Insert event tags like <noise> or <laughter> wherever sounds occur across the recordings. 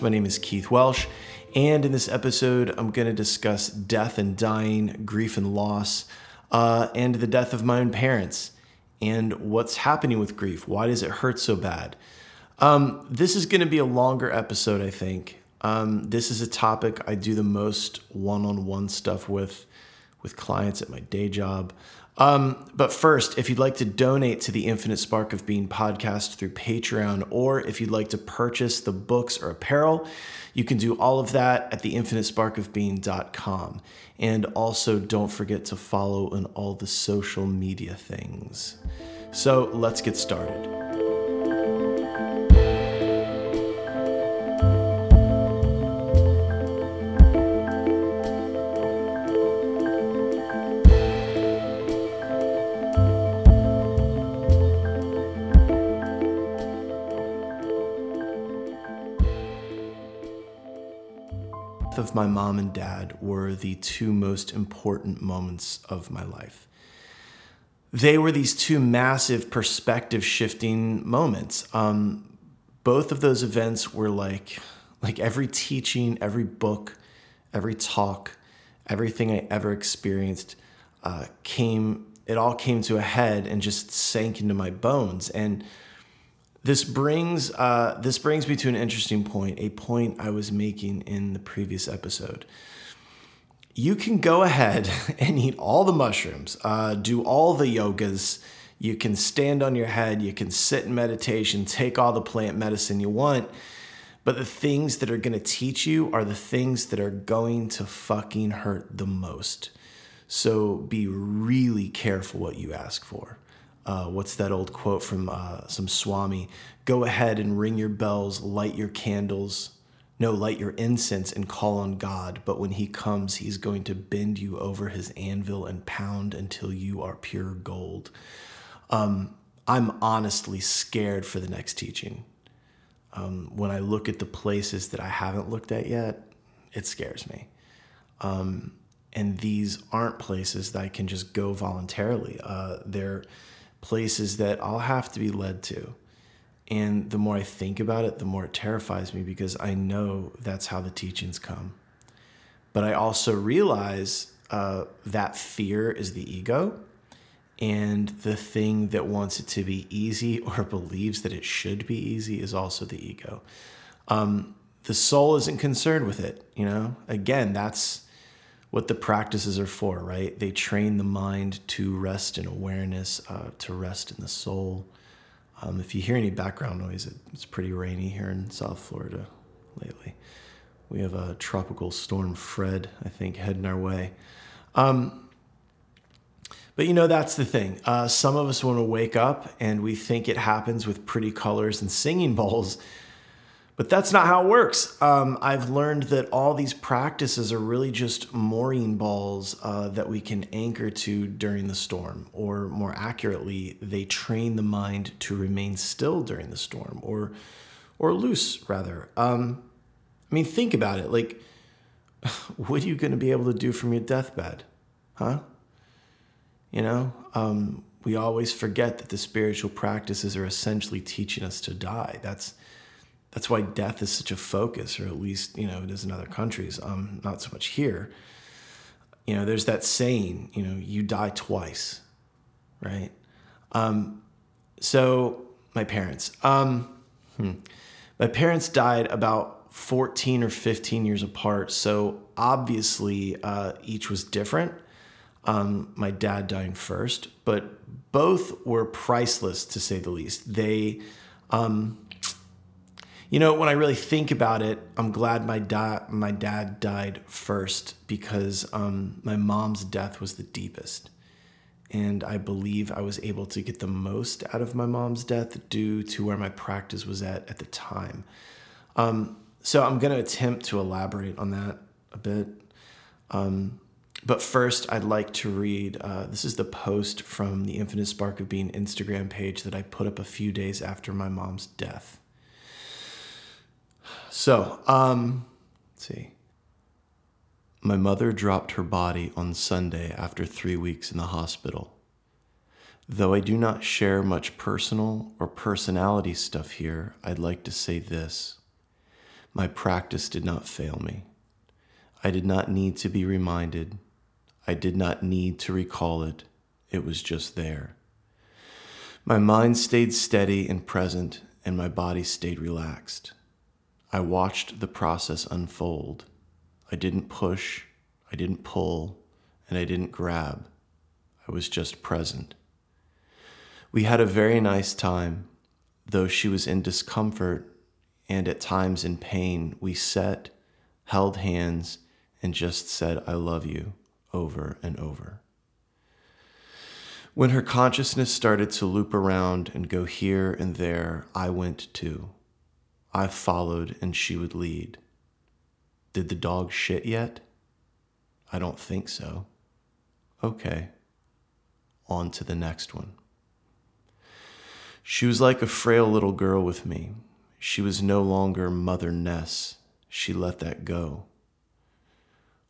My name is Keith Welsh, and in this episode, I'm going to discuss death and dying, grief and loss, uh, and the death of my own parents, and what's happening with grief. Why does it hurt so bad? Um, this is going to be a longer episode, I think. Um, this is a topic I do the most one-on-one stuff with with clients at my day job. Um, but first, if you'd like to donate to the Infinite Spark of Being podcast through Patreon, or if you'd like to purchase the books or apparel, you can do all of that at the infinitesparkofbeing.com. And also, don't forget to follow on all the social media things. So let's get started. Of my mom and dad were the two most important moments of my life. They were these two massive perspective shifting moments. Um, both of those events were like, like every teaching, every book, every talk, everything I ever experienced uh, came, it all came to a head and just sank into my bones. And this brings uh, this brings me to an interesting point, a point I was making in the previous episode. You can go ahead <laughs> and eat all the mushrooms, uh, do all the yogas. You can stand on your head. You can sit in meditation, take all the plant medicine you want. But the things that are going to teach you are the things that are going to fucking hurt the most. So be really careful what you ask for uh, what's that old quote from uh, some Swami? Go ahead and ring your bells, light your candles. No, light your incense and call on God. But when He comes, He's going to bend you over His anvil and pound until you are pure gold. Um, I'm honestly scared for the next teaching. Um, when I look at the places that I haven't looked at yet, it scares me. Um, and these aren't places that I can just go voluntarily. Uh, they're places that I'll have to be led to. And the more I think about it, the more it terrifies me because I know that's how the teachings come. But I also realize uh, that fear is the ego. And the thing that wants it to be easy <laughs> or believes that it should be easy is also the ego. Um, the soul isn't concerned with it. You know, again, that's what the practices are for, right? They train the mind to rest in awareness, uh, to rest in the soul. Um, if you hear any background noise, it, it's pretty rainy here in South Florida lately. We have a tropical storm, Fred, I think, heading our way. Um, but you know, that's the thing. Uh, some of us want to wake up and we think it happens with pretty colors and singing <laughs> bowls. But that's not how it works. Um, I've learned that all these practices are really just mooring balls uh, that we can anchor to during the storm, or more accurately, they train the mind to remain still during the storm, or or loose rather. Um, I mean, think about it. Like, <laughs> what are you going to be able to do from your deathbed, huh? You know, um, we always forget that the spiritual practices are essentially teaching us to die. That's that's why death is such a focus, or at least you know it is in other countries. Um, not so much here. You know, there's that saying, you know, you die twice, right? Um, so my parents, um, hmm, my parents died about 14 or 15 years apart. So obviously, uh, each was different. Um, my dad dying first, but both were priceless to say the least. They, um, you know, when I really think about it, I'm glad my dad my dad died first because um, my mom's death was the deepest, and I believe I was able to get the most out of my mom's death due to where my practice was at at the time. Um, so I'm going to attempt to elaborate on that a bit. Um, but first, I'd like to read uh, this is the post from the Infinite Spark of Being Instagram page that I put up a few days after my mom's death. So, um, let's see. My mother dropped her body on Sunday after three weeks in the hospital. Though I do not share much personal or personality stuff here, I'd like to say this. My practice did not fail me. I did not need to be reminded. I did not need to recall it. It was just there. My mind stayed steady and present, and my body stayed relaxed. I watched the process unfold. I didn't push, I didn't pull, and I didn't grab. I was just present. We had a very nice time. Though she was in discomfort and at times in pain, we sat, held hands, and just said, I love you over and over. When her consciousness started to loop around and go here and there, I went too. I followed and she would lead. Did the dog shit yet? I don't think so. Okay. On to the next one. She was like a frail little girl with me. She was no longer Mother Ness. She let that go.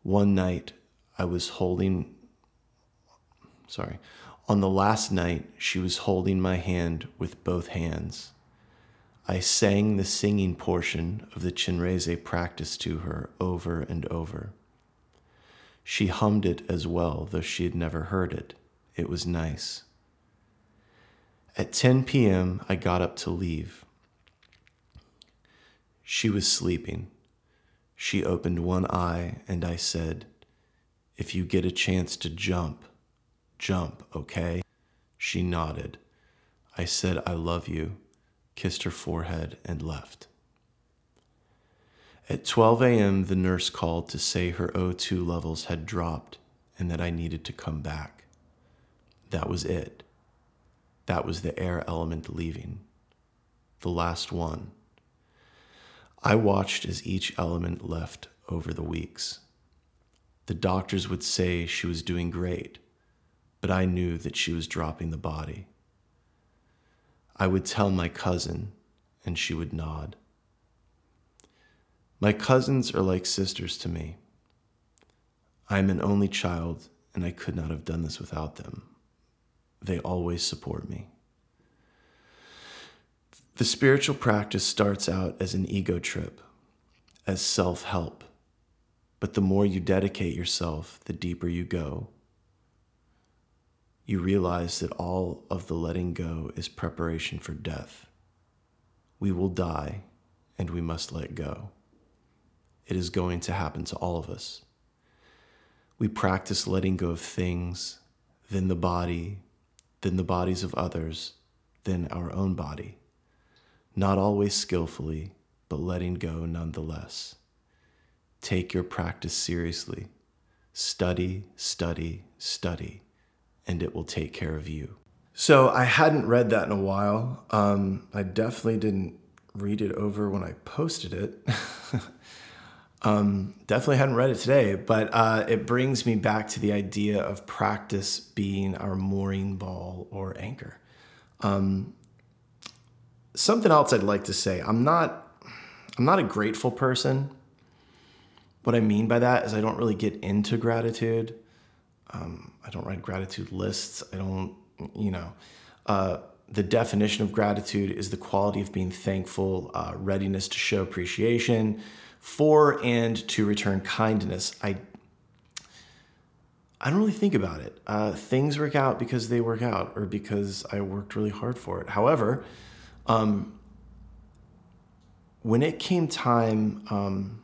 One night, I was holding, sorry, on the last night, she was holding my hand with both hands. I sang the singing portion of the Chenrezig practice to her over and over. She hummed it as well, though she had never heard it. It was nice. At 10 p.m., I got up to leave. She was sleeping. She opened one eye, and I said, If you get a chance to jump, jump, okay? She nodded. I said, I love you, kissed her forehead, and left. At 12 a.m., the nurse called to say her O2 levels had dropped and that I needed to come back. That was it. That was the air element leaving. The last one. I watched as each element left over the weeks. The doctors would say she was doing great, but I knew that she was dropping the body. I would tell my cousin, and she would nod. My cousins are like sisters to me. I am an only child, and I could not have done this without them. They always support me. The spiritual practice starts out as an ego trip, as self help. But the more you dedicate yourself, the deeper you go. You realize that all of the letting go is preparation for death. We will die, and we must let go. It is going to happen to all of us. We practice letting go of things, then the body, then the bodies of others, then our own body not always skillfully, but letting go nonetheless. Take your practice seriously. Study, study, study, and it will take care of you. So I hadn't read that in a while. Um, I definitely didn't read it over when I posted it. <laughs> um, definitely hadn't read it today, but uh, it brings me back to the idea of practice being our mooring ball or anchor. Um, something else I'd like to say. I'm not I'm not a grateful person. What I mean by that is I don't really get into gratitude. Um, I don't write gratitude lists. I don't, you know. Uh, the definition of gratitude is the quality of being thankful, uh, readiness to show appreciation for and to return kindness. I I don't really think about it. Uh, things work out because they work out, or because I worked really hard for it. However, um, when it came time, um,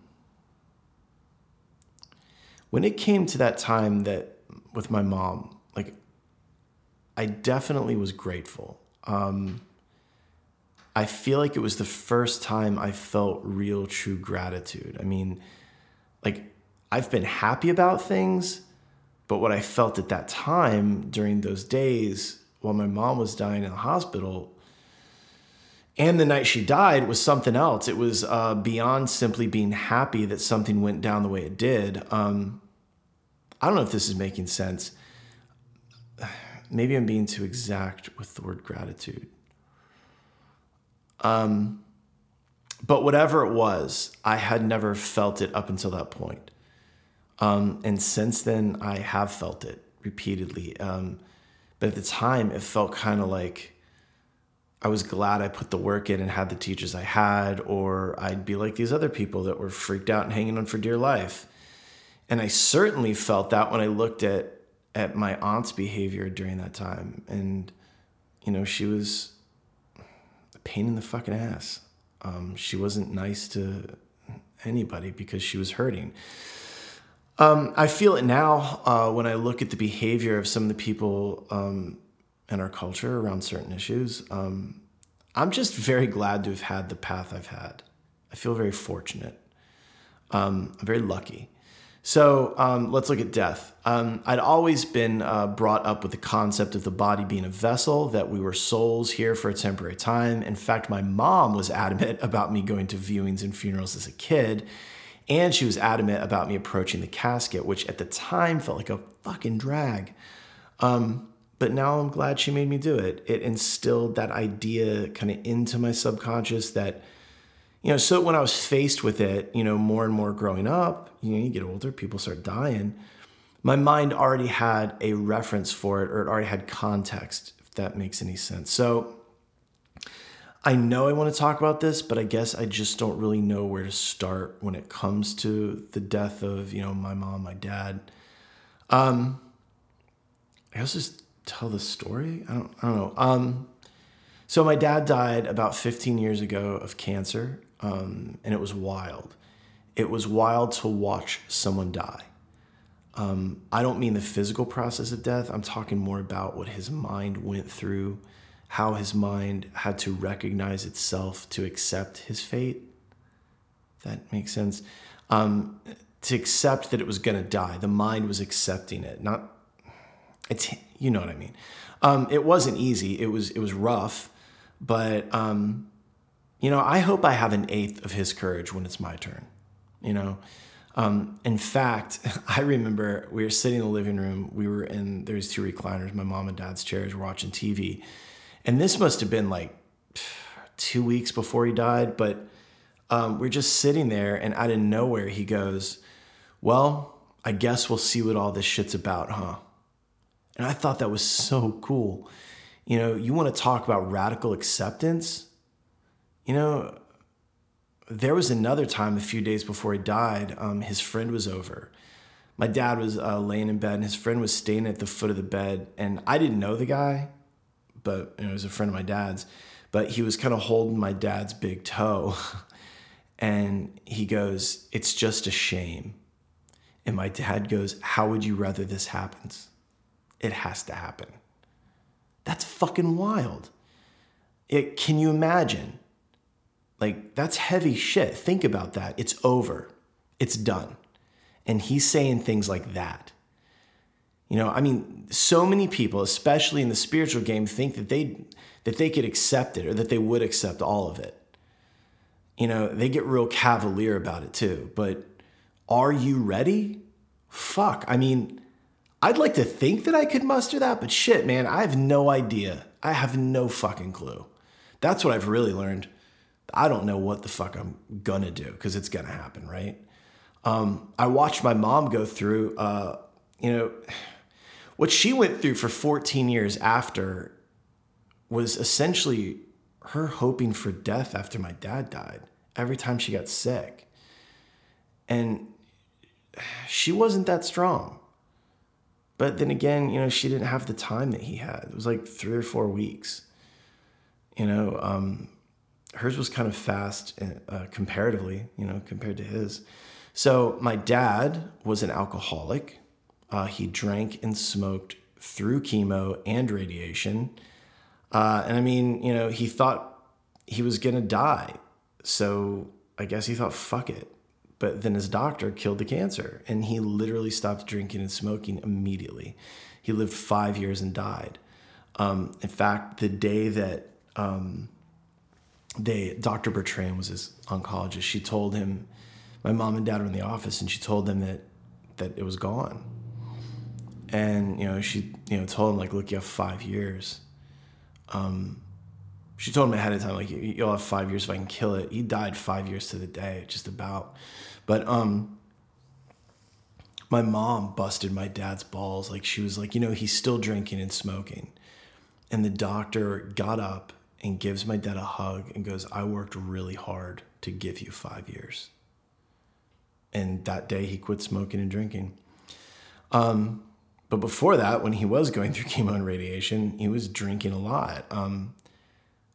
when it came to that time that with my mom, like I definitely was grateful. Um, I feel like it was the first time I felt real, true gratitude. I mean, like I've been happy about things, but what I felt at that time during those days while my mom was dying in the hospital and the night she died was something else. It was uh, beyond simply being happy that something went down the way it did. Um, I don't know if this is making sense. Maybe I'm being too exact with the word gratitude. Um, but whatever it was, I had never felt it up until that point. Um, and since then, I have felt it repeatedly. Um, but at the time, it felt kind of like I was glad I put the work in and had the teachers I had, or I'd be like these other people that were freaked out and hanging on for dear life. And I certainly felt that when I looked at at my aunt's behavior during that time. And, you know, she was a pain in the fucking ass. Um, she wasn't nice to anybody because she was hurting. Um, I feel it now uh, when I look at the behavior of some of the people um, in our culture around certain issues. Um, I'm just very glad to have had the path I've had. I feel very fortunate. Um, I'm very lucky. So um, let's look at death. Um, I'd always been uh, brought up with the concept of the body being a vessel, that we were souls here for a temporary time. In fact, my mom was adamant <laughs> about me going to viewings and funerals as a kid. And she was adamant about me approaching the casket, which at the time felt like a fucking drag. Um, but now I'm glad she made me do it. It instilled that idea kind of into my subconscious that you know, so when I was faced with it, you know, more and more growing up, you know, you get older, people start dying. My mind already had a reference for it, or it already had context, if that makes any sense. So I know I want to talk about this, but I guess I just don't really know where to start when it comes to the death of, you know, my mom, my dad. Um, I guess just tell the story. I don't, I don't know. Um, so my dad died about 15 years ago of cancer um, and it was wild. It was wild to watch someone die. Um, I don't mean the physical process of death. I'm talking more about what his mind went through, how his mind had to recognize itself to accept his fate. that makes sense. Um, to accept that it was going to die. The mind was accepting it. Not, it's you know what I mean. Um, it wasn't easy. It was it was rough, but um, you know, I hope I have an eighth of his courage when it's my turn. You know, um, in fact, <laughs> I remember we were sitting in the living room. We were in there's two recliners, my mom and dad's chairs. We're watching TV, and this must have been like <sighs> two weeks before he died. But um, we're just sitting there, and out of nowhere, he goes, "Well, I guess we'll see what all this shit's about, huh?" And I thought that was so cool. You know, you want to talk about radical acceptance you know, there was another time a few days before he died, um, his friend was over. My dad was uh, laying in bed, and his friend was staying at the foot of the bed. And I didn't know the guy, but you know, he was a friend of my dad's. But he was kind of holding my dad's big toe. <laughs> and he goes, It's just a shame. And my dad goes, How would you rather this happens? It has to happen. That's fucking wild. It, can you imagine? Like, that's heavy shit. Think about that. It's over, it's done. And he's saying things like that. You know, I mean, so many people, especially in the spiritual game, think that they that they could accept it or that they would accept all of it. You know, they get real cavalier about it too. But are you ready? Fuck. I mean, I'd like to think that I could muster that, but shit, man, I have no idea. I have no fucking clue. That's what I've really learned. I don't know what the fuck I'm gonna do because it's gonna happen, right? Um, I watched my mom go through, uh, you know, what she went through for 14 years after was essentially her hoping for death after my dad died every time she got sick. And she wasn't that strong. But then again, you know, she didn't have the time that he had. It was like three or four weeks. You know, um, hers was kind of fast uh, comparatively, you know, compared to his. So my dad was an alcoholic. Uh, he drank and smoked through chemo and radiation. Uh, and I mean, you know, he thought he was going to die. So I guess he thought, fuck it. But then his doctor killed the cancer and he literally stopped drinking and smoking immediately. He lived five years and died. Um, in fact, the day that um, they Dr. Bertrand was his oncologist. She told him, my mom and dad were in the office, and she told them that that it was gone. And you know, she you know told him like, look, you have five years. Um, she told him ahead of time like, you'll have five years if I can kill it. He died five years to the day, just about. But um, my mom busted my dad's balls. Like she was like, you know, he's still drinking and smoking, and the doctor got up and gives my dad a hug and goes, I worked really hard to give you five years. And that day he quit smoking and drinking. Um, but before that, when he was going <laughs> through chemo and radiation, he was drinking a lot. Um,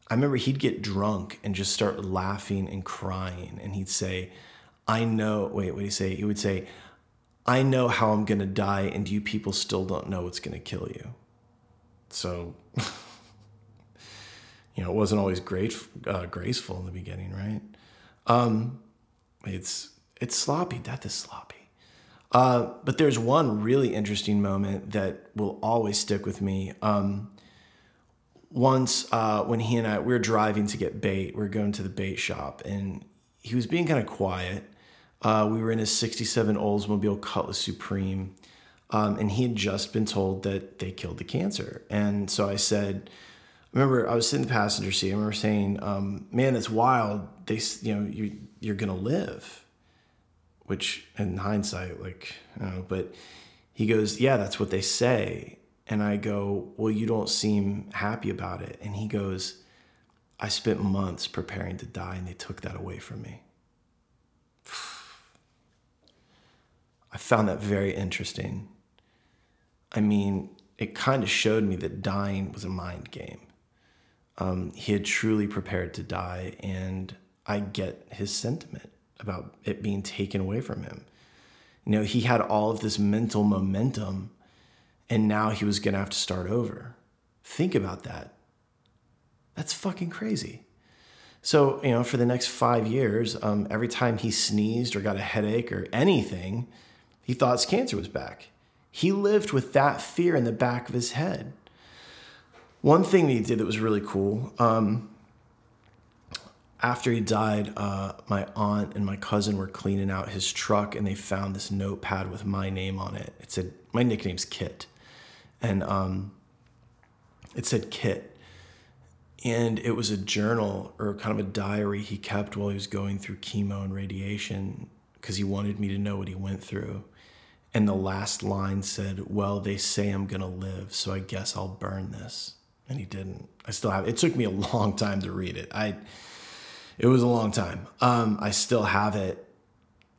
I remember he'd get drunk and just start laughing and crying. And he'd say, I know, wait, what did he say? He would say, I know how I'm going to die, and you people still don't know what's going to kill you. So, <laughs> you know, it wasn't always great, uh, graceful in the beginning, right? Um, it's it's sloppy. Death is sloppy. Uh, but there's one really interesting moment that will always stick with me. Um, once uh, when he and I we were driving to get bait, we are going to the bait shop, and he was being kind of quiet. Uh, we were in his '67 Oldsmobile Cutlass Supreme, um, and he had just been told that they killed the cancer. And so I said, I remember I was sitting in the passenger seat. I remember saying, um, "Man, it's wild. They, you know, you you're gonna live." Which, in hindsight, like, know, but he goes, "Yeah, that's what they say." And I go, Well, you don't seem happy about it. And he goes, I spent months preparing to die and they took that away from me. <sighs> I found that very interesting. I mean, it kind of showed me that dying was a mind game. Um, he had truly prepared to die, and I get his sentiment about it being taken away from him. You know, he had all of this mental momentum and now he was going to have to start over. Think about that. That's fucking crazy. So, you know, for the next five years, um, every time he sneezed or got a headache or anything, he thought his cancer was back. He lived with that fear in the back of his head. One thing that he did that was really cool um, after he died, uh, my aunt and my cousin were cleaning out his truck and they found this notepad with my name on it. It said, My nickname's Kit and um, it said Kit. And it was a journal or kind of a diary he kept while he was going through chemo and radiation because he wanted me to know what he went through. And the last line said, Well, they say I'm going to live, so I guess I'll burn this. And he didn't. I still have it. It took me a <laughs> long time to read it. I it was a long time. Um, I still have it.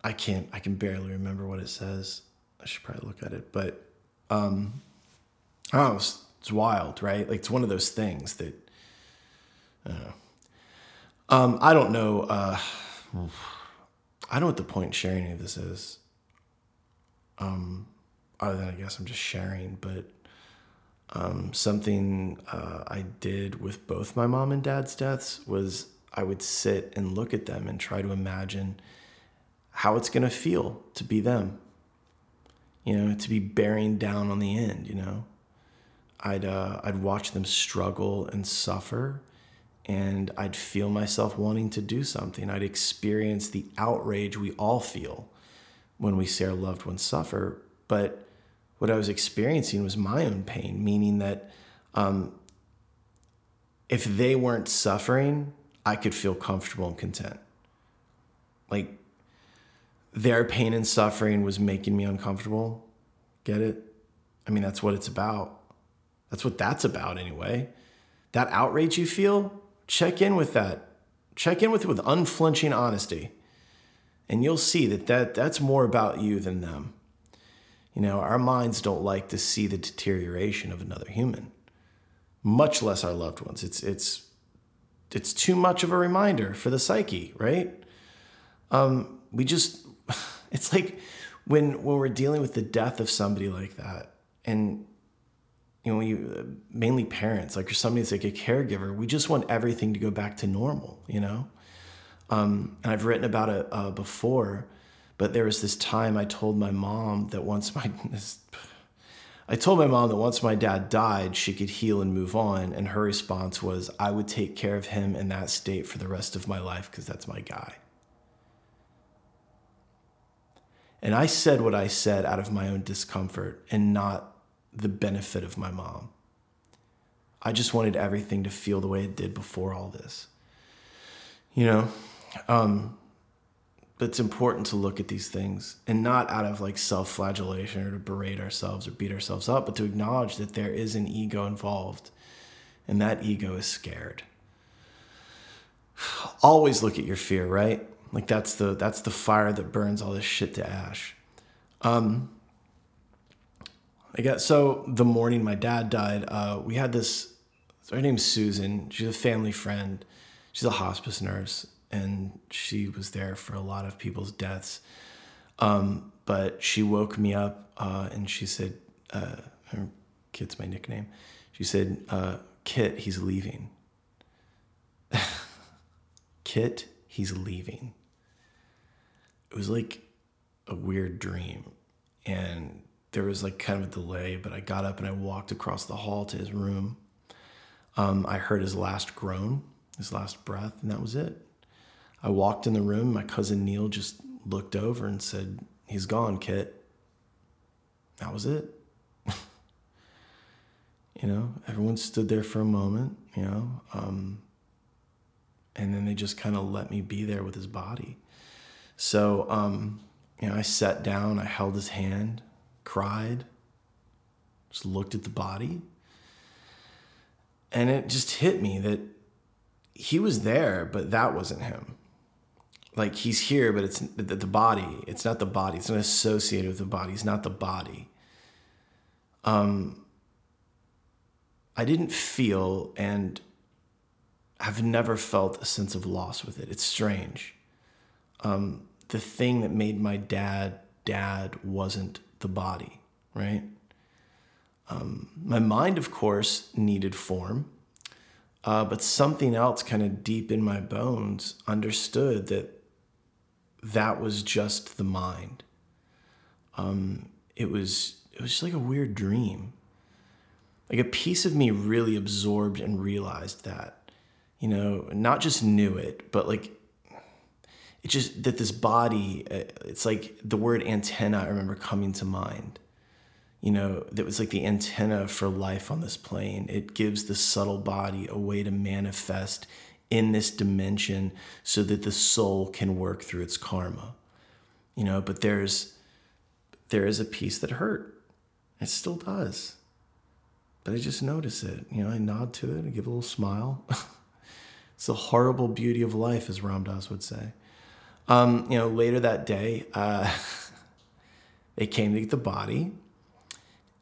I can't I can barely remember what it says. I should probably look at it. But um, Oh, it's, it's wild, right? Like it's one of those things that. Uh, um, I don't know. Uh, I don't know what the point in sharing any of this is. Um, other than I guess I'm just sharing, but um, something uh, I did with both my mom and dad's deaths was I would sit and look at them and try to imagine how it's going to feel to be them. You know, to be bearing down on the end, you know? I'd uh, I'd watch them struggle and suffer, and I'd feel myself wanting to do something. I'd experience the outrage we all feel when we see our loved ones suffer. But what I was experiencing was my own pain, meaning that um, if they weren't suffering, I could feel comfortable and content. Like their pain and suffering was making me uncomfortable. Get it? I mean, that's what it's about. That's what that's about, anyway. That outrage you feel, check in with that. Check in with it with unflinching honesty. And you'll see that, that that's more about you than them. You know, our minds don't like to see the deterioration of another human, much less our loved ones. It's, it's, it's too much of a reminder for the psyche, right? Um, we just, <laughs> it's like when, when we're dealing with the death of somebody like that, and you know, you mainly parents, like somebody that's like a caregiver, we just want everything to go back to normal, you know? Um, and I've written about it uh, before, but there was this time I told my mom that once my, I told my mom that once my dad died, she could heal and move on. And her response was, I would take care of him in that state for the rest of my life because that's my guy. And I said what I said out of my own discomfort and not the benefit of my mom. I just wanted everything to feel the way it did before all this. You know, um, it's important to look at these things and not out of like self flagellation or to berate ourselves or beat ourselves up, but to acknowledge that there is an ego involved and that ego is scared. <sighs> always look at your fear, right? Like that's the that's the fire that burns all this shit to ash. Um, I guess so. The morning my dad died, uh, we had this. Her name's Susan. She's a family friend. She's a hospice nurse, and she was there for a lot of people's deaths. Um, but she woke me up uh, and she said, uh, her kid's my nickname. She said, uh, Kit, he's leaving. <laughs> Kit, he's leaving. It was like a weird dream. And there was like kind of a delay, but I got up and I walked across the hall to his room. Um, I heard his last groan, his last breath, and that was it. I walked in the room. My cousin Neil just looked over and said, He's gone, Kit. That was it. <laughs> you know, everyone stood there for a moment, you know, um, and then they just kind of let me be there with his body. So, um, you know, I sat down, I held his hand, cried, just looked at the body. And it just hit me that he was there, but that wasn't him. Like he's here, but it's the, the body. It's not the body. It's not associated with the body. It's not the body. Um, I didn't feel and have never felt a sense of loss with it. It's strange. Um, the thing that made my dad dad wasn't the body, right? Um, my mind, of course, needed form, uh, but something else kind of deep in my bones understood that that was just the mind. Um, it was it was just like a weird dream. Like a piece of me really absorbed and realized that, you know, not just knew it, but like it just that this body, uh, it's like the word antenna. I remember coming to mind. You know, that was like the antenna for life on this plane. It gives the subtle body a way to manifest in this dimension so that the soul can work through its karma. You know, but there's there is a piece that hurt. It still does. But I just notice it. You know, I nod to it, I give a little smile. <laughs> it's the horrible beauty of life, as Ram Dass would say. Um, you know, later that day, uh, <laughs> they came to get the body,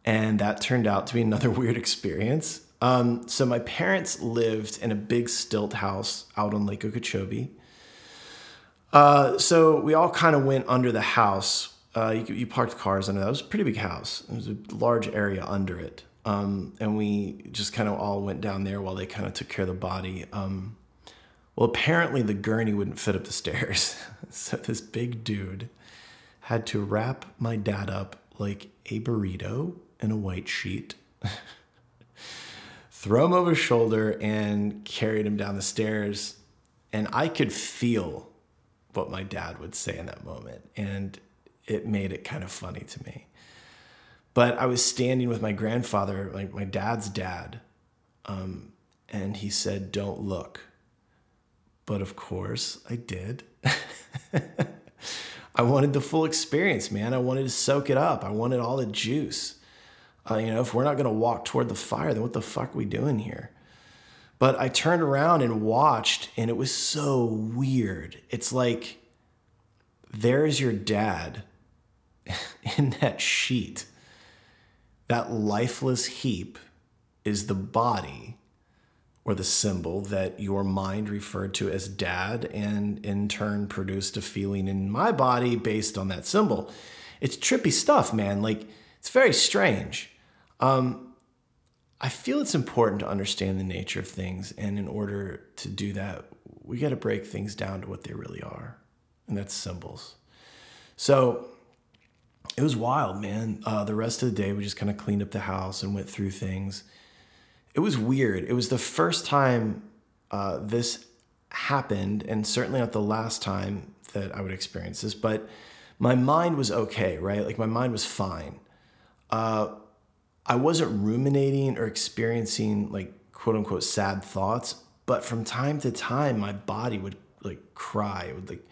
and that turned out to be another <laughs> weird experience. Um, so my parents lived in a big stilt house out on Lake Okeechobee. Uh, so we all kind of went under the house. Uh, you, you, parked cars under that. It was a pretty big house. There was a large area under it. Um, and we just kind of all went down there while they kind of took care of the body. Um, well, apparently the gurney wouldn't fit up the stairs. <laughs> so this big dude had to wrap my dad up like a burrito in a white sheet. <laughs> throw him over his shoulder and carried him down the stairs. And I could feel what my dad would say in that moment. And it made it kind of funny to me. But I was standing with my grandfather, like my dad's dad, um, and he said, Don't look. But of course, I did. <laughs> I wanted the full experience, man. I wanted to soak it up, I wanted all the juice. Uh, you know, if we're not going to walk toward the fire, then what the fuck are we doing here? But I turned around and watched, and it was so weird. It's like there's your dad <laughs> in that sheet. That lifeless heap is the body or the symbol that your mind referred to as dad, and in turn produced a feeling in my body based on that symbol. It's trippy stuff, man. Like, it's very strange. Um, I feel it's important to understand the nature of things, and in order to do that, we got to break things down to what they really are, and that's symbols. So it was wild, man. Uh, the rest of the day, we just kind of cleaned up the house and went through things. It was weird. It was the first time uh, this happened, and certainly not the last time that I would experience this, but my mind was okay, right? Like my mind was fine. Uh, I wasn't ruminating or experiencing like quote unquote sad thoughts, but from time to time my body would like cry. It would like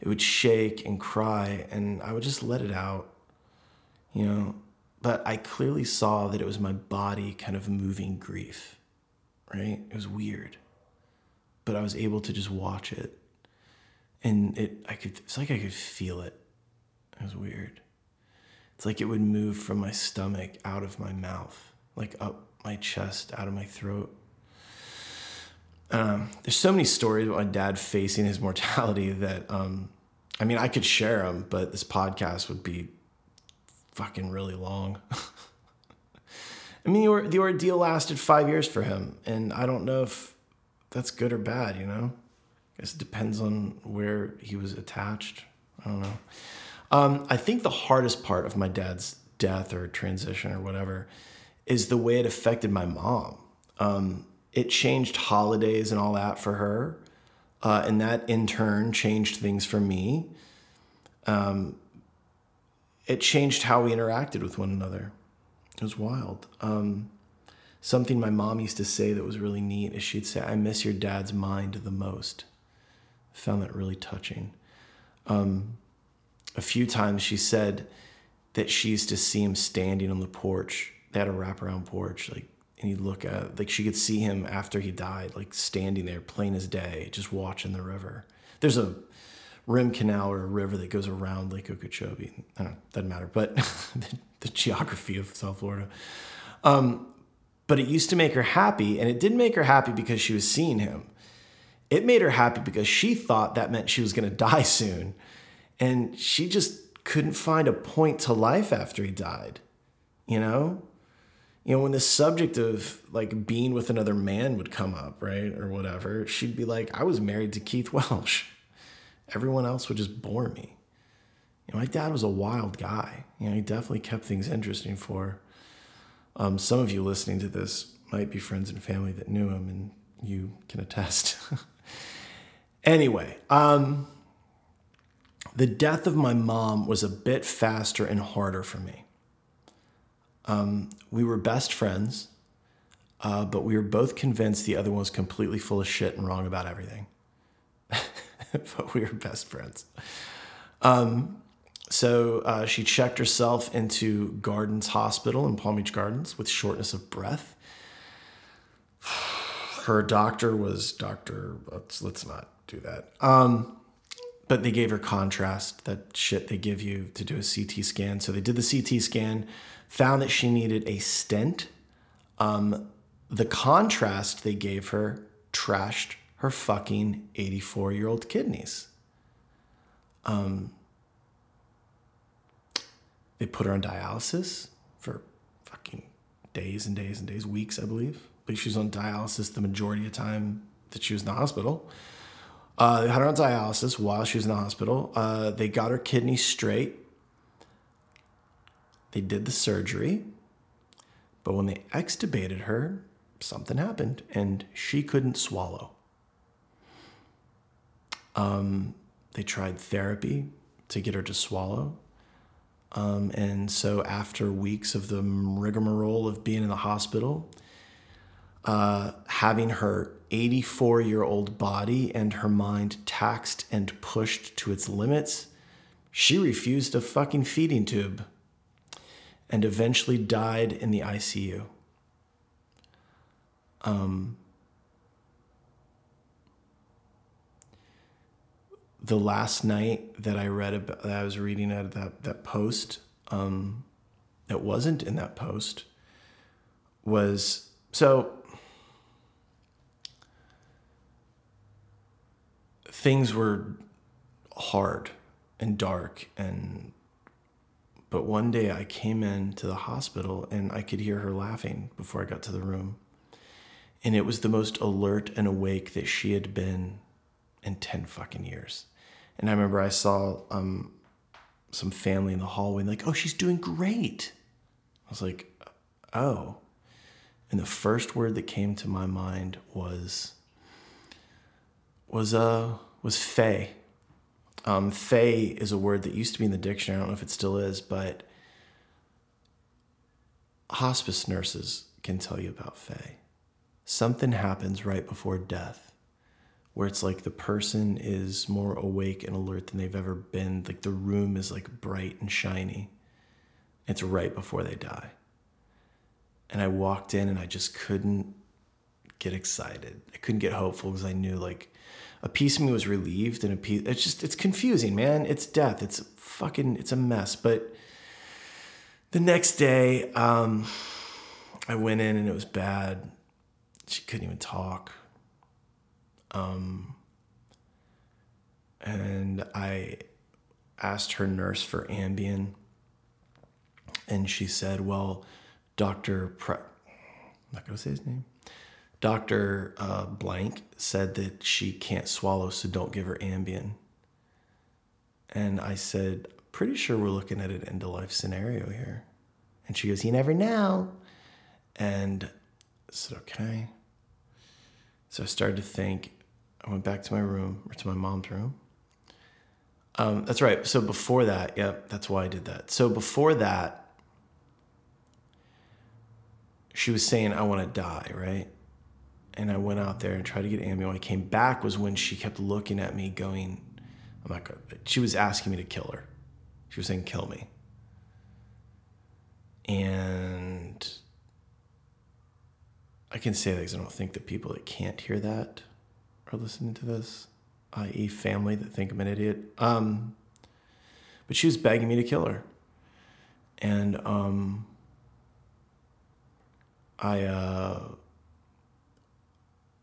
it would shake and cry and I would just let it out. You know, but I clearly saw that it was my body kind of moving grief. Right? It was weird. but I was able to just watch it. And it I could it's like I could feel it. It was weird. It's like it would move from my stomach out of my mouth, like up my chest, out of my throat. Um, there's so many stories about my dad facing his mortality <laughs> that, um, I mean, I could share them, but this podcast would be fucking really long. <laughs> I mean, the, the ordeal lasted five years for him, and I don't know if that's good or bad, you know? I guess it depends on where he was attached. I don't know. Um, I think the hardest part of my dad's death or transition or whatever is the way it affected my mom. Um, it changed holidays and all that for her. Uh, and that in turn changed things for me. Um, it changed how we interacted with one another. It was wild. Um, something my mom used to say that was really neat is she'd say, I miss your dad's mind the most. Found that really touching. Um, a few times she said that she used to see him standing on the porch. They had a wraparound porch, like, and he'd look at, like, she could see him after he died, like, standing there, plain as day, just watching the river. There's a rim canal or a river that goes around Lake Okeechobee. I don't know, doesn't matter, but <laughs> the, the, geography of South Florida. Um, but it used to make her happy, and it didn't make her happy because she was seeing him. It made her happy because she thought that meant she was going <laughs> to die soon. And she just couldn't find a point to life after he died. You know? You know, when the subject of like being with another man would come up, right? Or whatever, she'd be like, I was married to Keith <laughs> Welsh. Everyone else would just bore me. You know, my dad was a wild guy. You know, he definitely kept things interesting for. Um, some of you listening to this might be friends and family that knew him, and you can attest. <laughs> anyway, um, the death of my mom was a bit faster and harder for me. Um, we were best friends, uh, but we were both convinced the other one was completely full of shit and wrong about everything. <laughs> but we were best friends. Um, so uh, she checked herself into Gardens Hospital in Palm Beach Gardens with shortness of breath. <sighs> Her doctor was Dr. Let's, let's not do that. Um, but they gave her contrast, that shit they give you to do a CT scan. So they did the CT scan, found that she needed a stent. Um, the contrast they gave her trashed her fucking 84 year old kidneys. Um, they put her on dialysis for fucking days and days and days, weeks, I believe. But she was on dialysis the majority of the time that she was in the hospital. Uh, they had her on dialysis while she was in the hospital. Uh, they got her kidney straight. They did the surgery. But when they extubated her, something happened and she couldn't swallow. Um, they tried therapy to get her to swallow. Um, and so, after weeks of the rigmarole of being in the hospital, uh, having her 84 year old body and her mind taxed and pushed to its limits, she refused a fucking feeding tube and eventually died in the ICU. Um, the last night that I read about, that I was reading out of that, that post, um, that wasn't in that post was so things were hard and dark and but one day I came in to the hospital and I could hear her laughing before I got to the room. And it was the most alert and awake that she had been in 10 fucking years. And I remember I saw um, some family in the hallway like, oh, she's doing great. I was like, oh. And the first word that came to my mind was was uh was fey. Um, fey is a word that used to be in the dictionary. I don't know if it still is, but hospice nurses can tell you about fey. Something happens right before death where it's like the person is more awake and alert than they've ever been. Like the room is like bright and shiny. It's right before they die. And I walked in and I just couldn't get excited. I couldn't get hopeful because I knew like a piece of me was relieved and a piece it's just it's confusing, man. It's death. It's fucking it's a mess. But the next day, um, I went in and it was bad. She couldn't even talk. Um, and I asked her nurse for Ambien, and she said, "Well, Doctor, Pre- I'm not gonna say his name. Doctor uh, Blank said that she can't swallow, so don't give her Ambien." And I said, "Pretty sure we're looking at an end of life scenario here." And she goes, "You never know." And I said, "Okay." So I started to think. I went back to my room or to my mom's room um, that's right. So before that, yep, that's why I did that. So before that, she was saying, I want to die, right? And I went out there and tried to get Amy. When I came back was when she kept looking at me going, I'm not to, she was asking me to kill her. She was saying, kill me. And I can say that because I don't think the people that can't hear that are listening to this i.e., family that think I'm an idiot. Um, but she was begging me to kill her. And um, I uh,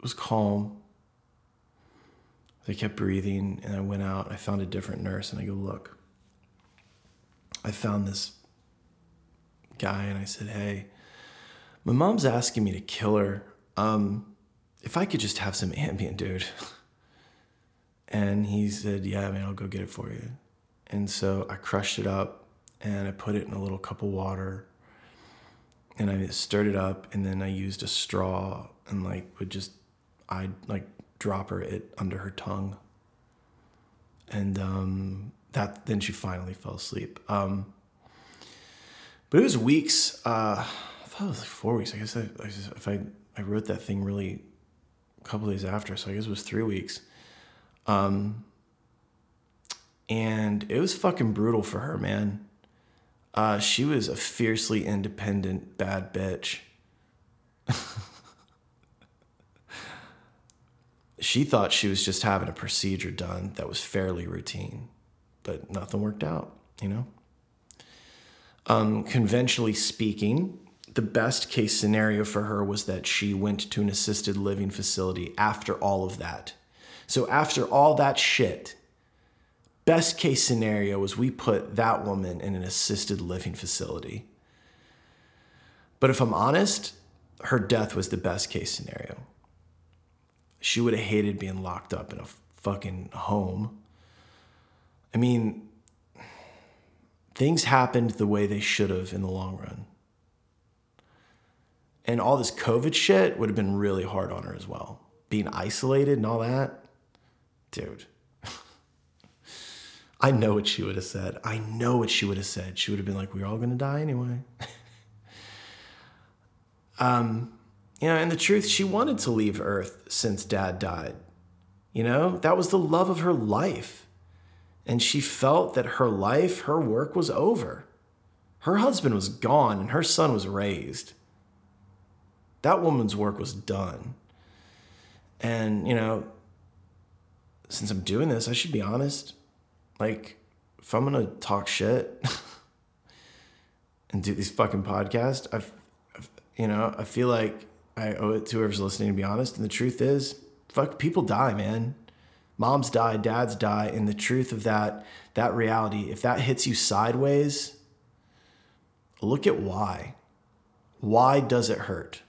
was calm. They kept breathing, and I went out. I found a different nurse, and I go, Look, I found this guy, and I said, Hey, my mom's asking me to kill her. Um, if I could just have some Ambien, dude. And he said, Yeah, man, I'll go get it for you. And so I crushed it up and I put it in a little cup of water and I stirred it up and then I used a straw and like would just I'd like drop her it under her tongue. And um, that then she finally fell asleep. Um, but it was weeks. Uh, I thought it was like four weeks. I guess I, I just, if I I wrote that thing really a couple days after, so I guess it was three weeks. Um, and it was fucking brutal for her, man. Uh, she was a fiercely independent bad bitch. <laughs> she thought she was just having a procedure done that was fairly routine, but nothing worked out, you know? Um, conventionally speaking, the best case scenario for her was that she went to an assisted living facility after all of that so after all that shit, best case scenario was we put that woman in an assisted living facility. But if I'm honest, her death was the best case scenario. She would have hated being locked up in a fucking home. I mean, things happened the way they should have in the long run. And all this COVID shit would have been really hard on her as well. Being isolated and all that dude. <laughs> I know what she would have said. I know what she would have said. She would have been like, we're all going to die anyway. <laughs> um, you know, and the truth, she wanted to leave Earth since dad died. You know, that was the love of her life. And she felt that her life, her work was over. Her husband was gone and her son was raised. That woman's work was done. And, you know, since I'm doing this, I should be honest. Like, if I'm gonna talk shit <laughs> and do these fucking podcasts, I've, I've, you know, I feel like I owe it to whoever's listening to be honest. And the truth is, fuck, people die, man. Moms die, dads die, and the truth of that, that reality, if that hits you sideways, look at why. Why does it hurt?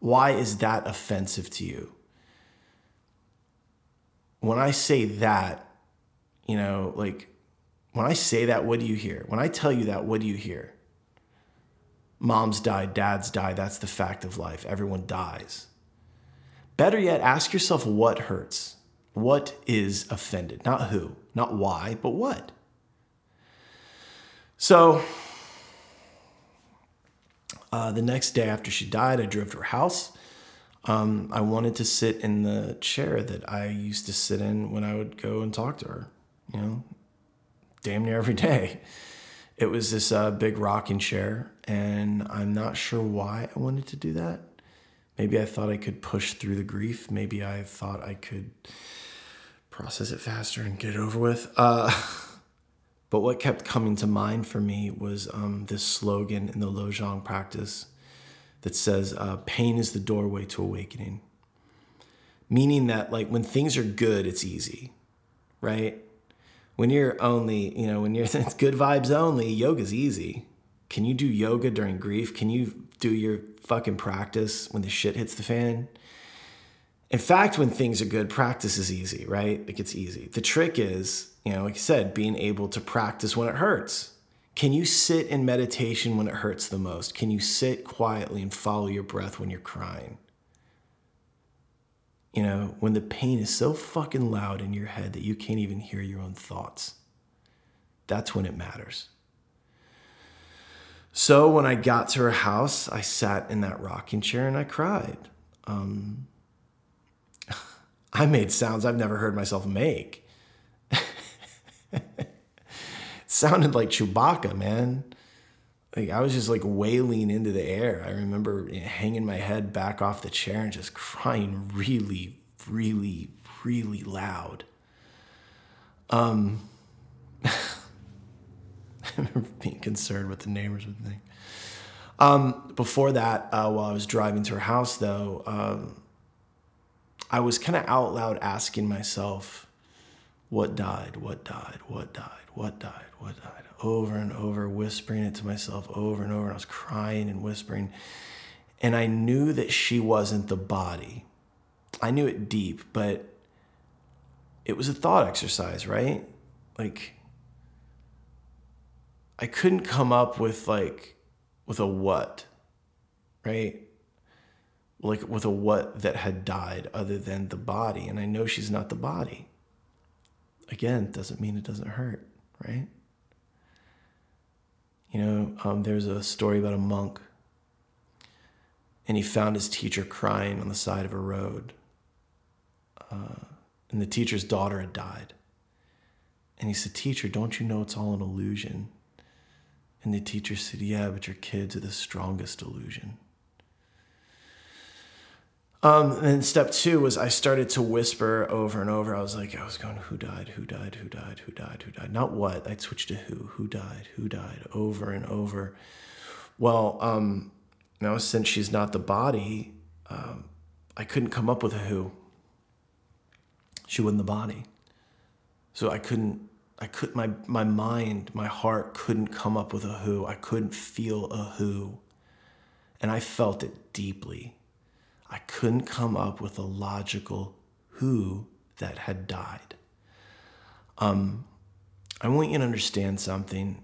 Why is that offensive to you? when I say that, you know, like when I say that, what do you hear? When I tell you that, what do you hear? Moms die, dads die. That's the fact of life. Everyone dies. Better yet, ask yourself what hurts. What is offended? Not who, not why, but what. So, uh, the next day after she died, I drove to her house um, I wanted to sit in the chair that I used to sit in when I would go and talk to her, you know, damn near every <laughs> day. It was this uh, big rocking chair, and I'm not sure why I wanted to do that. Maybe I thought I could push through the grief. Maybe I thought I could process it faster and get it over with. Uh, <laughs> but what kept coming to mind for me was um, this slogan in the Lojong practice that says, uh, pain is the doorway to awakening. Meaning that, like, when things are good, it's easy, right? When you're only, you know, when you're, <laughs> it's good vibes only, yoga's easy. Can you do yoga during grief? Can you do your fucking practice when the shit hits the fan? In fact, when things are good, practice is easy, right? Like it's easy. The trick is, you know, like I said, being able to practice when it hurts. Can you sit in meditation when it hurts the most? Can you sit quietly and follow your breath when you're crying? You know, when the pain is so fucking loud in your head that you can't even hear your own thoughts. That's when it matters. So when I got to her house, I sat in that rocking chair and I cried. Um, <laughs> I made sounds I've never heard myself make. <laughs> sounded like Chewbacca, man. Like I was just like wailing into the air. I remember hanging my head back off the chair and just crying really, really, really loud. Um, <laughs> I remember being concerned what the neighbors would think. Um, before that, uh, while I was driving to her house, though, um, I was kind of out loud asking myself, what died, what died, what died, what died, what died, over and over, whispering it to myself over and over. And I was crying and whispering. And I knew that she wasn't the body. I knew it deep, but it was a thought exercise, right? Like, I couldn't come up with like with a what, right? Like with a what that had died other than the body. And I know she's not the body. Again, doesn't mean it doesn't hurt, right? You know, um, there's a story about a monk, and he found his teacher crying on the side of a road. Uh, and the teacher's daughter had died. And he said, Teacher, don't you know it's all an illusion? And the teacher said, Yeah, but your kids are the strongest illusion. Um, and then step two was I started to whisper over and over. I was like, I was going, Who died? Who died? Who died? Who died? Who died? Not what. I'd switch to who. Who died? Who died? Over and over. Well, um, know, since she's not the body, um, I couldn't come up with a who. She wasn't the body. So I couldn't I could my my mind, my heart couldn't come up with a who. I couldn't feel a who. And I felt it deeply. I couldn't come up with a logical who that had died. Um, I want you to understand something.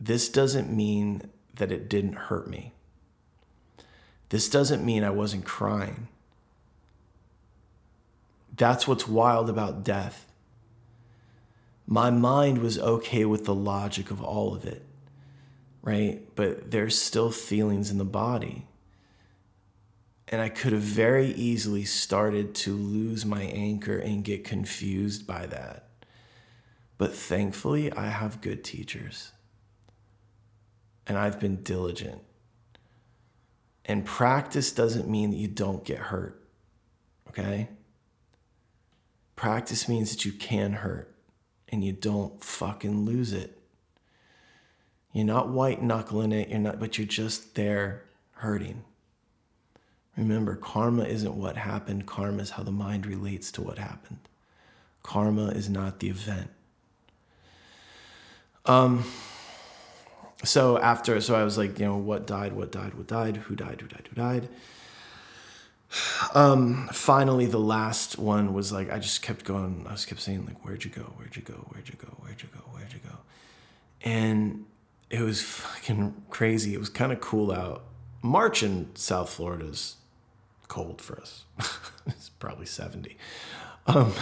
This doesn't mean that it didn't hurt me. This doesn't mean I wasn't crying. That's what's wild about death my mind was okay with the logic of all of it, right? But there's still feelings in the body. And I could have very easily started to lose my anchor and get confused by that. But thankfully, I have good teachers. And I've been diligent. And practice doesn't mean that you don't get hurt, okay? Practice means that you can hurt and you don't fucking lose it. You're not white knuckling it, you're not, but you're just there hurting. Remember, karma isn't what happened, karma is how the mind relates to what happened. Karma is not the event. Um, so after, so I was like, you know, what died, what died, what died, who died, who died, who died. Um, finally, the last one was like, I just kept going. I just kept saying, like, where'd you go? Where'd you go? Where'd you go? Where'd you go? Where'd you go? And it was fucking crazy. It was kind of cool out. March in South Florida is cold for us. <laughs> it's probably 70. Um,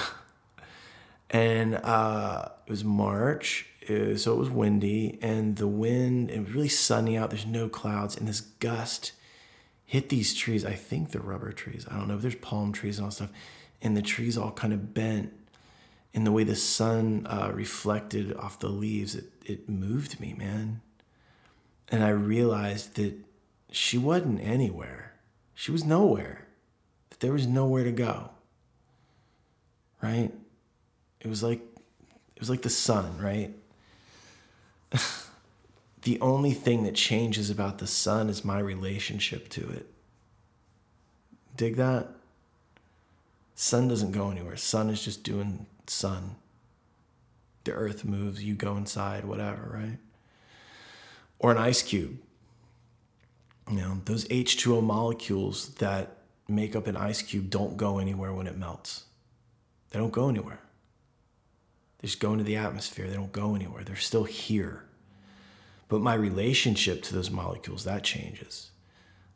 and uh, it was March, was, so it was windy, and the wind, it was really sunny out. There's no clouds, and this gust hit these trees. I think they're rubber trees. I don't know. If there's palm trees and all stuff. And the trees all kind of bent. And the way the sun uh, reflected off the leaves, it, it moved me, man. And I realized that she wasn't anywhere. She was nowhere. That there was nowhere to go. Right? It was like it was like the sun, right? <laughs> the only thing that changes about the sun is my relationship to it. Dig that? Sun doesn't go anywhere. Sun is just doing sun. The earth moves, you go inside, whatever, right? Or an ice cube. You know, those H2O molecules that make up an ice cube don't go anywhere when it melts. They don't go anywhere. They just go into the atmosphere. They don't go anywhere. They're still here. But my relationship to those molecules, that changes.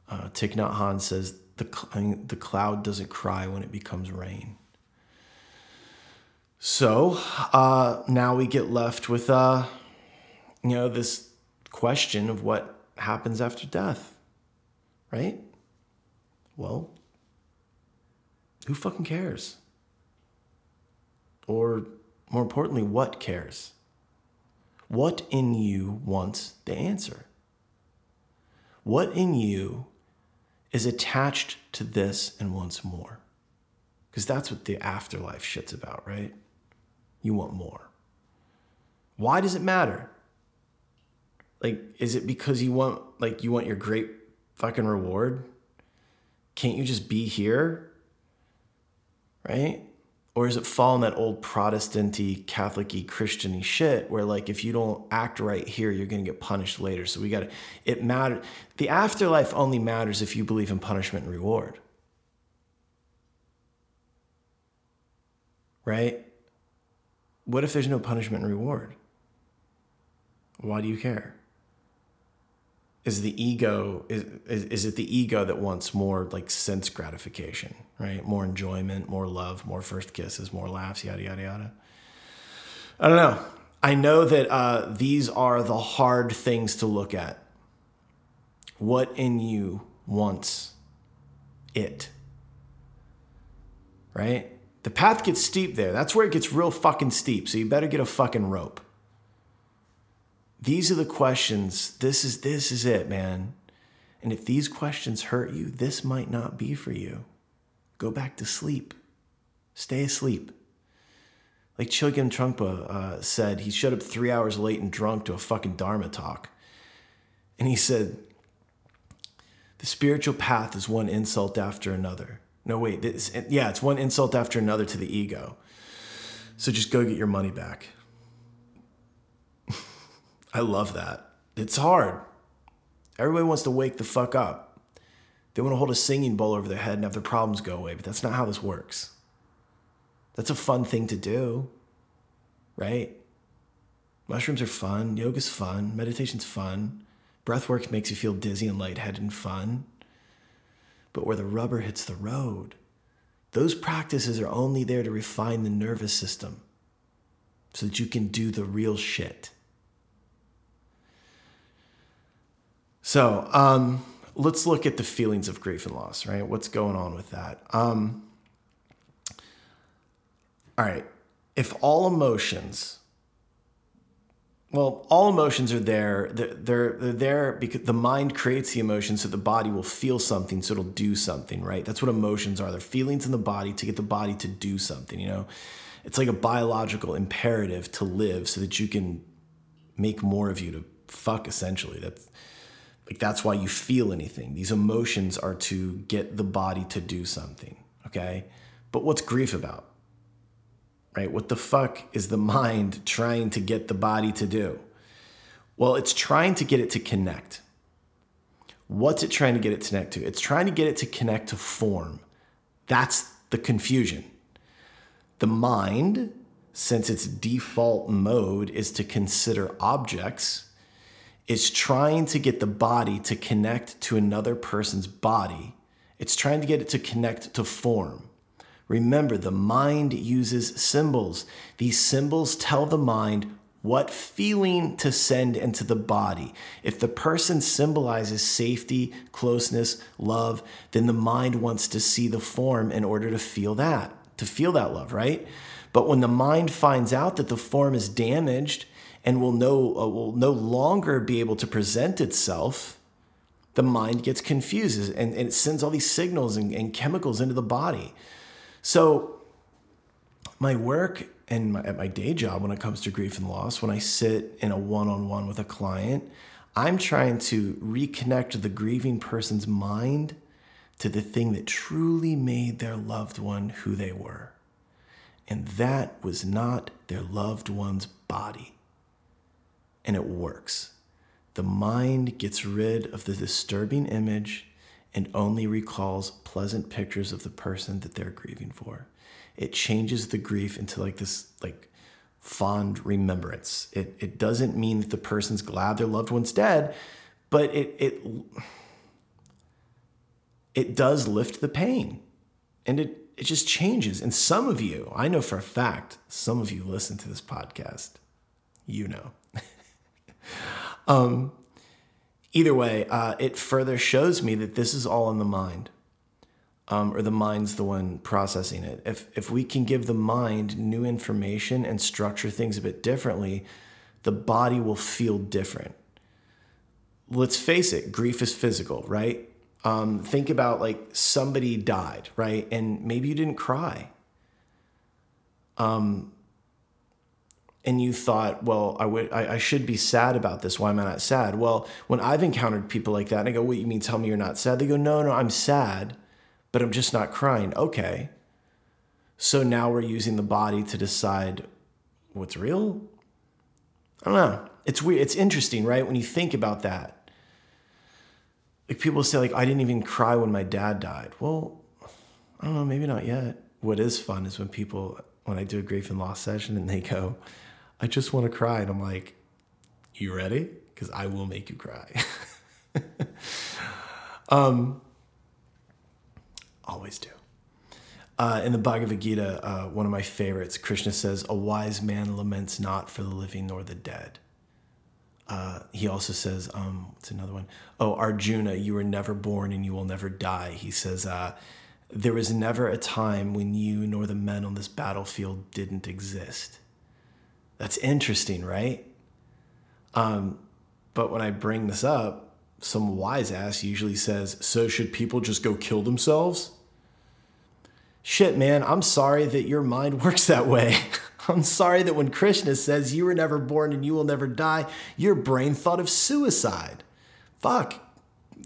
Uh, Thich Nhat says the, the cloud doesn't cry when it becomes rain. So uh, now we get left with, uh, you know, this question of what happens after death, right? Well, who fucking cares? Or more importantly, what cares? What in you wants the answer? What in you is attached to this and wants more? Because that's what the afterlife shit's about, right? You want more. Why does it matter? Like, is it because you want like you want your great fucking reward? Can't you just be here? Right? Or is it fall in that old Protestanty, Catholicy, Christiany shit where like if you don't act right here, you're gonna get punished later. So we gotta it matter the afterlife only matters if you believe in punishment and reward. Right? What if there's no punishment and reward? Why do you care? Is the ego is, is, is it the ego that wants more like sense gratification right? More enjoyment more love more first kisses more laughs yada yada yada. I don't know. I know that uh, these are the hard things to look at. What in you wants it? Right? The path gets steep there. That's where it gets real fucking steep. So you better get a fucking rope these are the questions. This is this is it, man. And if these questions hurt you, this might not be for you. Go back to sleep. Stay asleep. Like Chogyam Trungpa uh, said, he showed up three hours late and drunk to a fucking Dharma talk. And he said, the spiritual path is one insult after another. No, wait, this, yeah, it's one insult after another to the ego. So just go get your money back. I love that. It's hard. Everybody wants to wake the fuck up. They want to hold a singing bowl over their head and have their problems go away, but that's not how this works. That's a fun thing to do, right? Mushrooms are fun, yoga's fun, meditation's fun, breathwork makes you feel dizzy and lightheaded and fun. But where the rubber hits the road, those practices are only there to refine the nervous system so that you can do the real shit. So um, let's look at the feelings of grief and loss, right? What's going on with that? Um, all right. If all emotions, well, all emotions are there. They're, they're, they're there because the mind creates the emotion so the body will feel something, so it'll do something, right? That's what emotions are. They're feelings in the body to get the body to do something, you know? It's like a biological imperative to live so that you can make more of you to fuck, essentially. That's like that's why you feel anything. These emotions are to get the body to do something, okay? But what's grief about? Right? What the fuck is the mind trying to get the body to do? Well, it's trying to get it to connect. What's it trying to get it to connect to? It's trying to get it to connect to form. That's the confusion. The mind, since its default mode is to consider objects, is trying to get the body to connect to another person's body. It's trying to get it to connect to form. Remember, the mind uses symbols. These symbols tell the mind what feeling to send into the body. If the person symbolizes safety, closeness, love, then the mind wants to see the form in order to feel that, to feel that love, right? But when the mind finds out that the form is damaged, and will no, uh, will no longer be able to present itself the mind gets confused and, and it sends all these signals and, and chemicals into the body. So, my work and my, at my day job, when it comes to grief and loss, when I sit in a one on one with a client, I'm trying to reconnect the grieving person's mind to the thing that truly made their loved one who they were. And that was not their loved one's body. And it works. The mind gets rid of the disturbing image and only recalls pleasant pictures of the person that they're grieving for. It changes the grief into like this like fond remembrance. It it doesn't mean that the person's glad their loved one's dead, but it it it does lift the pain. And it it just changes. And some of you, I know for a fact, some of you listen to this podcast. You know. Um, either way, uh, it further shows me that this is all in the mind, um, or the mind's the one processing it. If if we can give the mind new information and structure things a bit differently, the body will feel different. Let's face it, grief is physical, right? Um, think about like somebody died, right? And maybe you didn't cry. Um, and you thought, well, I would, I, I, should be sad about this. Why am I not sad? Well, when I've encountered people like that, and I go, "What you mean? Tell me you're not sad?" They go, "No, no, I'm sad, but I'm just not crying." Okay. So now we're using the body to decide what's real. I don't know. It's weird. It's interesting, right? When you think about that, like people say, like I didn't even cry when my dad died. Well, I don't know. Maybe not yet. What is fun is when people, when I do a grief and loss session, and they go I just want to cry. And I'm like, You ready? Because I will make you cry. <laughs> um, always do. Uh, in the Bhagavad Gita, uh, one of my favorites, Krishna says, A wise man laments not for the living nor the dead. Uh, he also says, um, what's another one? Oh, Arjuna, you were never born and you will never die. He says, uh, There was never a time when you nor the men on this battlefield didn't exist. That's interesting, right? Um, but when I bring this up, some wise ass usually says, So should people just go kill themselves? Shit, man, I'm sorry that your mind <laughs> works that way. I'm sorry that when Krishna says you were never born and you will never die, your brain thought of suicide. Fuck.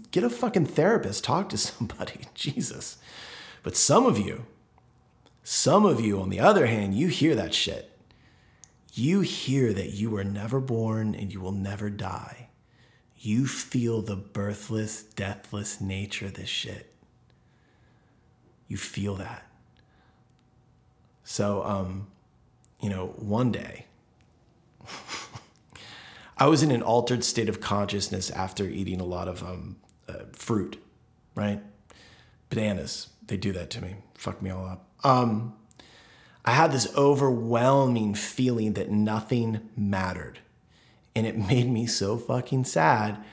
Get a fucking therapist, talk to <laughs> somebody. Jesus. But some of you, some of you, on the other hand, you hear that shit you hear that you were never born and you will never die. You feel the birthless, deathless nature of this shit. You feel that. So, um, you know, one day, <laughs> I was in an altered state of consciousness after eating a lot of um, uh, fruit, right? Bananas, they do that to me, fuck me all up. Um, I had this overwhelming feeling that nothing mattered. And it made me so fucking sad.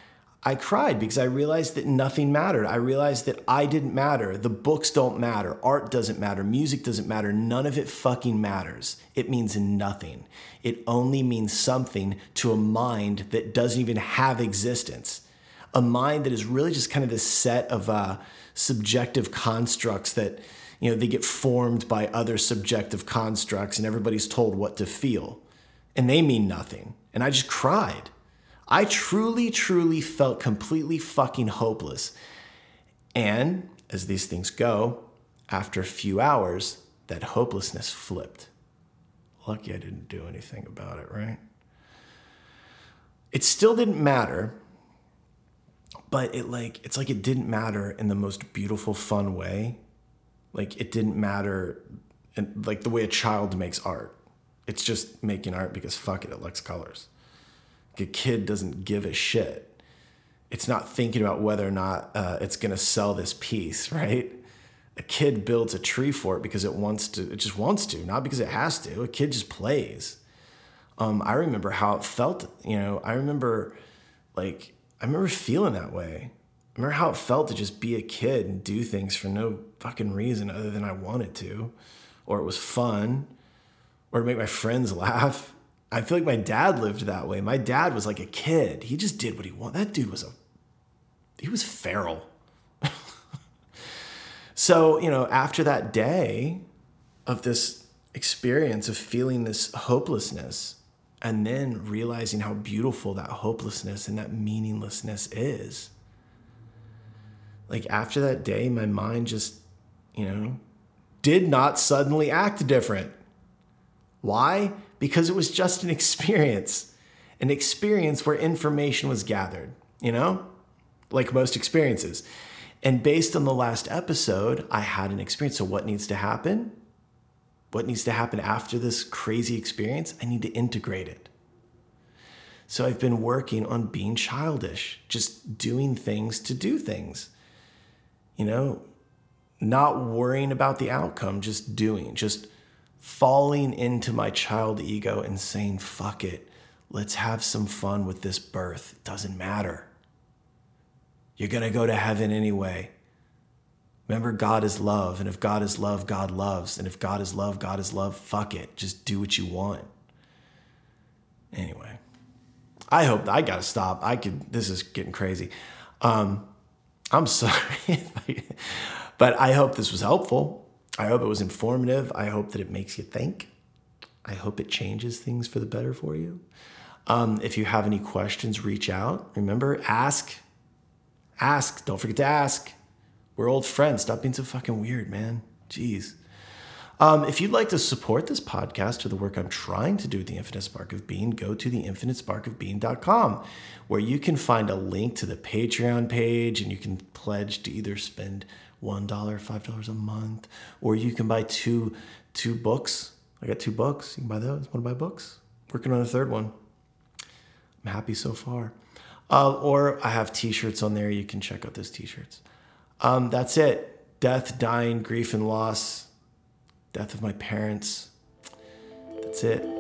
I cried because I realized that nothing mattered. I realized that I didn't matter. The books don't matter. Art doesn't matter. Music doesn't matter. None of it fucking matters. It means nothing. It only means something to a mind that doesn't even have existence. A mind that is really just kind of this set of uh, subjective constructs that you know, they get formed by other subjective constructs and everybody's told what to feel. And they mean nothing. And I just cried. I truly, truly felt completely fucking hopeless. And as these things go, after a few hours, that hopelessness flipped. Lucky I didn't do anything about it, right? It still didn't matter, but it like it's like it didn't matter in the most beautiful fun way like it didn't matter and like the way a child makes art. It's just making art because fuck it, it likes colors. Like a kid doesn't give a shit. It's not thinking about whether or not uh, it's gonna sell this piece, <laughs> right? A kid builds a tree fort because it wants to, it just wants to, not because it has to. A kid just plays. Um, I remember how it felt, you know, I remember like, I remember feeling that way remember how it felt to just be a kid and do things for no fucking reason other than I wanted to, or it was fun, or to make my friends laugh. I feel like my dad lived that way. My dad was like a kid. He just did what he wanted. That dude was a he was feral. <laughs> so, you know, after that day of this experience of feeling this hopelessness and then realizing how beautiful that hopelessness and that meaninglessness is. Like after that day, my mind just, you know, did not suddenly act different. Why? Because it was just an experience, an experience where information was gathered, you know, like most experiences. And based on the last episode, I had an experience. So, what needs to happen? What needs to happen after this crazy experience? I need to integrate it. So, I've been working on being childish, just doing things to do things. You know, not worrying about the outcome, just doing, just falling into my child ego and saying, fuck it, let's have some fun with this birth. It doesn't matter. You're going to go to heaven anyway. Remember, God is love. And if God is love, God loves. And if God is love, God is love. Fuck it. Just do what you want. Anyway, I hope I got to stop. I could, this is getting crazy. Um, I'm sorry. <laughs> But I hope this was helpful. I hope it was informative. I hope that it makes you think. I hope it changes things for the better for you. Um, if you have any questions, reach out. Remember, ask. Ask. Don't forget to ask. We're old friends. Stop being so fucking weird, man. Jeez. Um, if you'd like to support this podcast or the work I'm trying to do with the Infinite Spark of Being, go to the infinitesparkofbeing.com where you can find a link to the Patreon page and you can pledge to either spend $1, $5 a month, or you can buy two two books. I got two books. You can buy those. Want to buy books? Working on a third one. I'm happy so far. Uh, or I have t-shirts on there. You can check out those t-shirts. Um, that's it. Death, dying, grief, and loss. Death of my parents. That's it.